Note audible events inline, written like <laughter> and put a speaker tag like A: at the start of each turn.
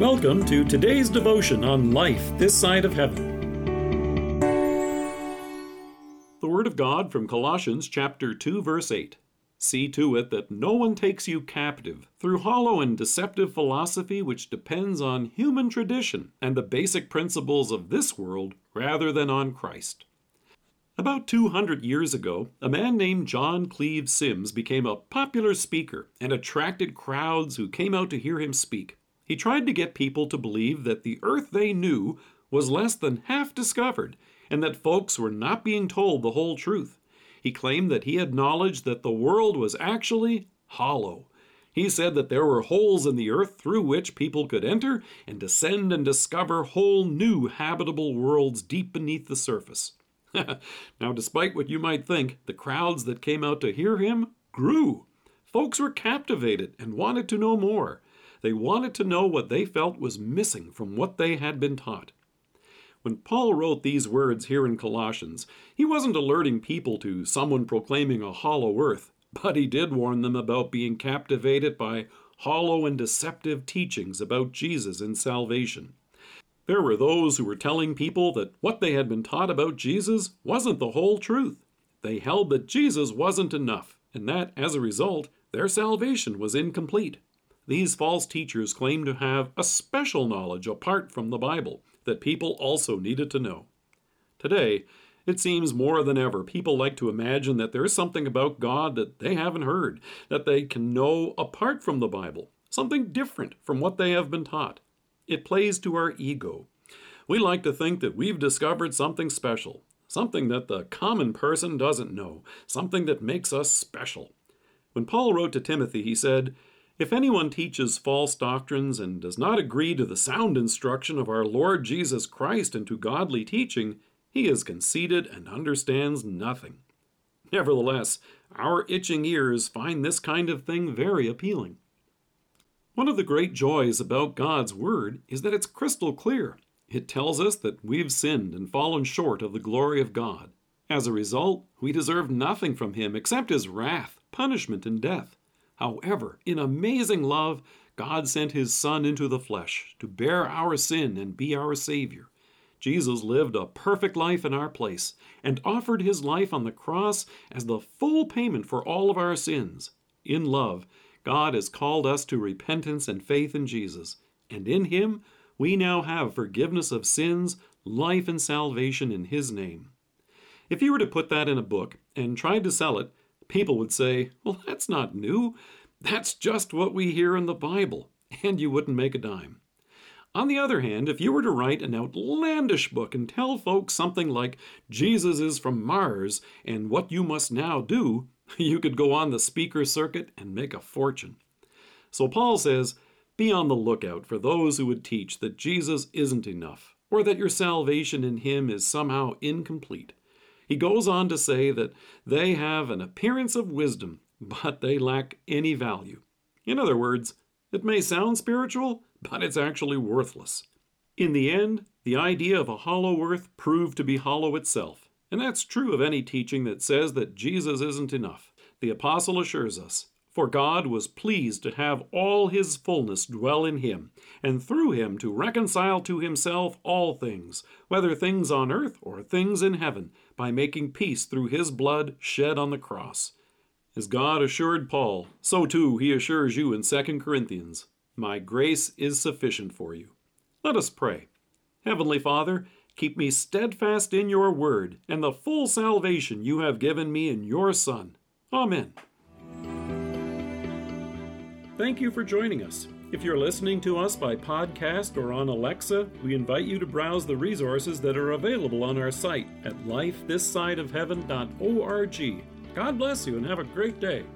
A: Welcome to today's devotion on life this side of heaven. The Word of God from Colossians chapter 2 verse 8. See to it that no one takes you captive through hollow and deceptive philosophy which depends on human tradition and the basic principles of this world rather than on Christ. About 200 years ago, a man named John Cleve Symmes became a popular speaker and attracted crowds who came out to hear him speak. He tried to get people to believe that the earth they knew was less than half discovered and that folks were not being told the whole truth. He claimed that he had knowledge that the world was actually hollow. He said that there were holes in the earth through which people could enter and descend and discover whole new habitable worlds deep beneath the surface. <laughs> now, despite what you might think, the crowds that came out to hear him grew. Folks were captivated and wanted to know more. They wanted to know what they felt was missing from what they had been taught. When Paul wrote these words here in Colossians, he wasn't alerting people to someone proclaiming a hollow earth, but he did warn them about being captivated by hollow and deceptive teachings about Jesus and salvation. There were those who were telling people that what they had been taught about Jesus wasn't the whole truth. They held that Jesus wasn't enough, and that, as a result, their salvation was incomplete. These false teachers claimed to have a special knowledge apart from the Bible that people also needed to know. Today, it seems more than ever people like to imagine that there is something about God that they haven't heard, that they can know apart from the Bible, something different from what they have been taught. It plays to our ego. We like to think that we've discovered something special, something that the common person doesn't know, something that makes us special. When Paul wrote to Timothy, he said, If anyone teaches false doctrines and does not agree to the sound instruction of our Lord Jesus Christ and to godly teaching, he is conceited and understands nothing. Nevertheless, our itching ears find this kind of thing very appealing. One of the great joys about God's Word is that it's crystal clear. It tells us that we've sinned and fallen short of the glory of God. As a result, we deserve nothing from Him except His wrath, punishment, and death. However, in amazing love, God sent His Son into the flesh to bear our sin and be our Savior. Jesus lived a perfect life in our place and offered His life on the cross as the full payment for all of our sins. In love, God has called us to repentance and faith in Jesus, and in Him we now have forgiveness of sins, life, and salvation in His name. If you were to put that in a book and tried to sell it, people would say, Well, that's not new. That's just what we hear in the Bible, and you wouldn't make a dime. On the other hand, if you were to write an outlandish book and tell folks something like Jesus is from Mars and what you must now do, <laughs> you could go on the speaker circuit and make a fortune. So Paul says, be on the lookout for those who would teach that Jesus isn't enough, or that your salvation in him is somehow incomplete. He goes on to say that they have an appearance of wisdom, but they lack any value. In other words, it may sound spiritual, but it's actually worthless. In the end, the idea of a hollow earth proved to be hollow itself. And that's true of any teaching that says that Jesus isn't enough. The apostle assures us, For God was pleased to have all his fullness dwell in him, and through him to reconcile to himself all things, whether things on earth or things in heaven, by making peace through his blood shed on the cross. As God assured Paul, so too he assures you in 2 Corinthians, My grace is sufficient for you. Let us pray. Heavenly Father, Keep me steadfast in your word and the full salvation you have given me in your Son. Amen. Thank you for joining us. If you're listening to us by podcast or on Alexa, we invite you to browse the resources that are available on our site at lifethissideofheaven.org. God bless you and have a great day.